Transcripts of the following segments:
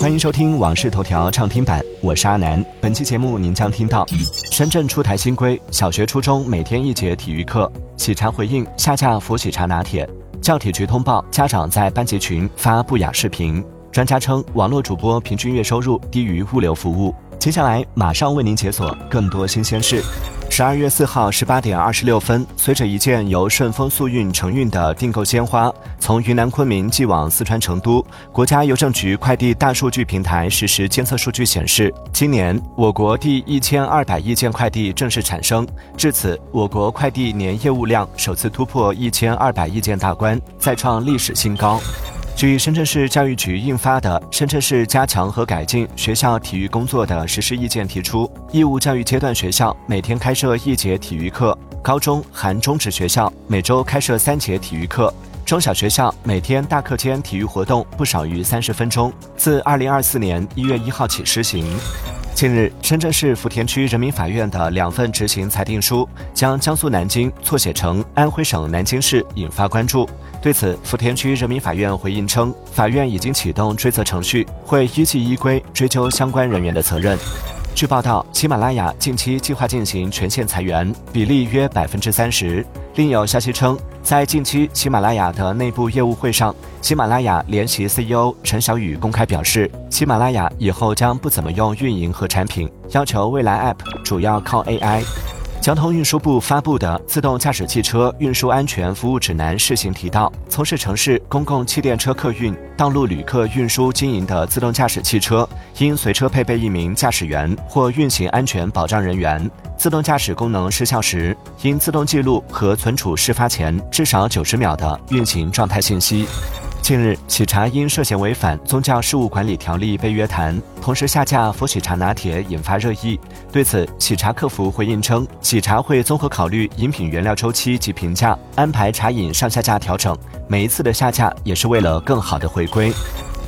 欢迎收听《往事头条》畅听版，我是阿南。本期节目您将听到：深圳出台新规，小学、初中每天一节体育课；喜茶回应下架佛喜茶拿铁；教体局通报家长在班级群发不雅视频；专家称网络主播平均月收入低于物流服务。接下来马上为您解锁更多新鲜事。十二月四号十八点二十六分，随着一件由顺丰速运承运的订购鲜花从云南昆明寄往四川成都，国家邮政局快递大数据平台实时监测数据显示，今年我国第一千二百亿件快递正式产生。至此，我国快递年业务量首次突破一千二百亿件大关，再创历史新高。据深圳市教育局印发的《深圳市加强和改进学校体育工作的实施意见》提出，义务教育阶段学校每天开设一节体育课，高中含中职学校每周开设三节体育课，中小学校每天大课间体育活动不少于三十分钟，自二零二四年一月一号起施行。近日，深圳市福田区人民法院的两份执行裁定书将江苏南京错写成安徽省南京市，引发关注。对此，福田区人民法院回应称，法院已经启动追责程序，会依纪依规追究相关人员的责任。据报道，喜马拉雅近期计划进行全线裁员，比例约百分之三十。另有消息称，在近期喜马拉雅的内部业务会上，喜马拉雅联席 CEO 陈小雨公开表示，喜马拉雅以后将不怎么用运营和产品，要求未来 App 主要靠 AI。交通运输部发布的《自动驾驶汽车运输安全服务指南》试行提到，从事城市公共汽电车客运、道路旅客运输经营的自动驾驶汽车，应随车配备一名驾驶员或运行安全保障人员。自动驾驶功能失效时，应自动记录和存储事发前至少九十秒的运行状态信息。近日，喜茶因涉嫌违反宗教事务管理条例被约谈，同时下架佛喜茶拿铁，引发热议。对此，喜茶客服回应称，喜茶会综合考虑饮品原料周期及评价，安排茶饮上下架调整。每一次的下架也是为了更好的回归。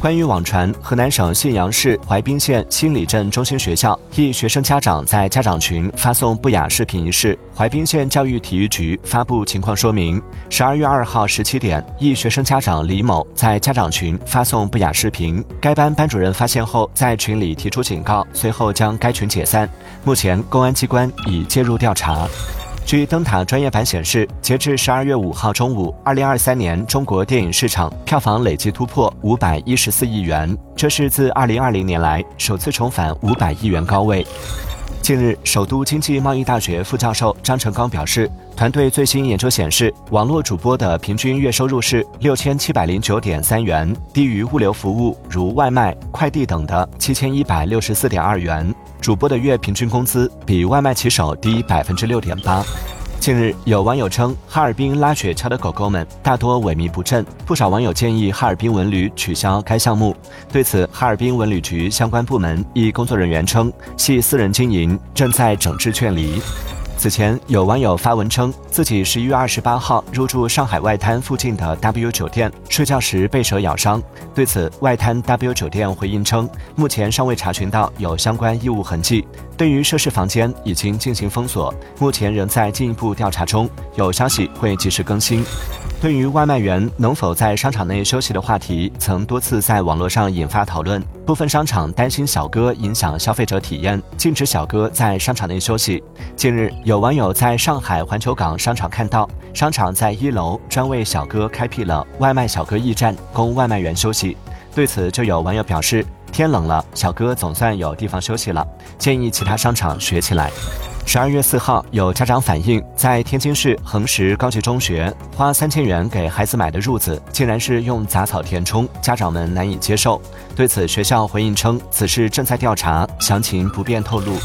关于网传河南省信阳市淮滨县新里镇中心学校一学生家长在家长群发送不雅视频一事，淮滨县教育体育局发布情况说明：十二月二号十七点，一学生家长李某在家长群发送不雅视频，该班班主任发现后在群里提出警告，随后将该群解散。目前，公安机关已介入调查。据灯塔专业版显示，截至十二月五号中午，二零二三年中国电影市场票房累计突破五百一十四亿元，这是自二零二零年来首次重返五百亿元高位。近日，首都经济贸易大学副教授张成刚表示，团队最新研究显示，网络主播的平均月收入是六千七百零九点三元，低于物流服务如外卖、快递等的七千一百六十四点二元。主播的月平均工资比外卖骑手低百分之六点八。近日，有网友称，哈尔滨拉雪橇的狗狗们大多萎靡不振，不少网友建议哈尔滨文旅取消该项目。对此，哈尔滨文旅局相关部门一工作人员称，系私人经营，正在整治劝离。此前，有网友发文称自己十一月二十八号入住上海外滩附近的 W 酒店，睡觉时被蛇咬伤。对此，外滩 W 酒店回应称，目前尚未查询到有相关异物痕迹，对于涉事房间已经进行封锁，目前仍在进一步调查中，有消息会及时更新。对于外卖员能否在商场内休息的话题，曾多次在网络上引发讨论。部分商场担心小哥影响消费者体验，禁止小哥在商场内休息。近日，有网友在上海环球港商场看到，商场在一楼专为小哥开辟了外卖小哥驿站，供外卖员休息。对此，就有网友表示：“天冷了，小哥总算有地方休息了，建议其他商场学起来。”十二月四号，有家长反映，在天津市恒实高级中学花三千元给孩子买的褥子，竟然是用杂草填充，家长们难以接受。对此，学校回应称，此事正在调查，详情不便透露。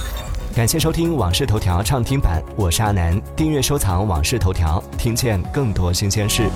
感谢收听《往事头条》畅听版，我是阿南，订阅收藏《往事头条》，听见更多新鲜事。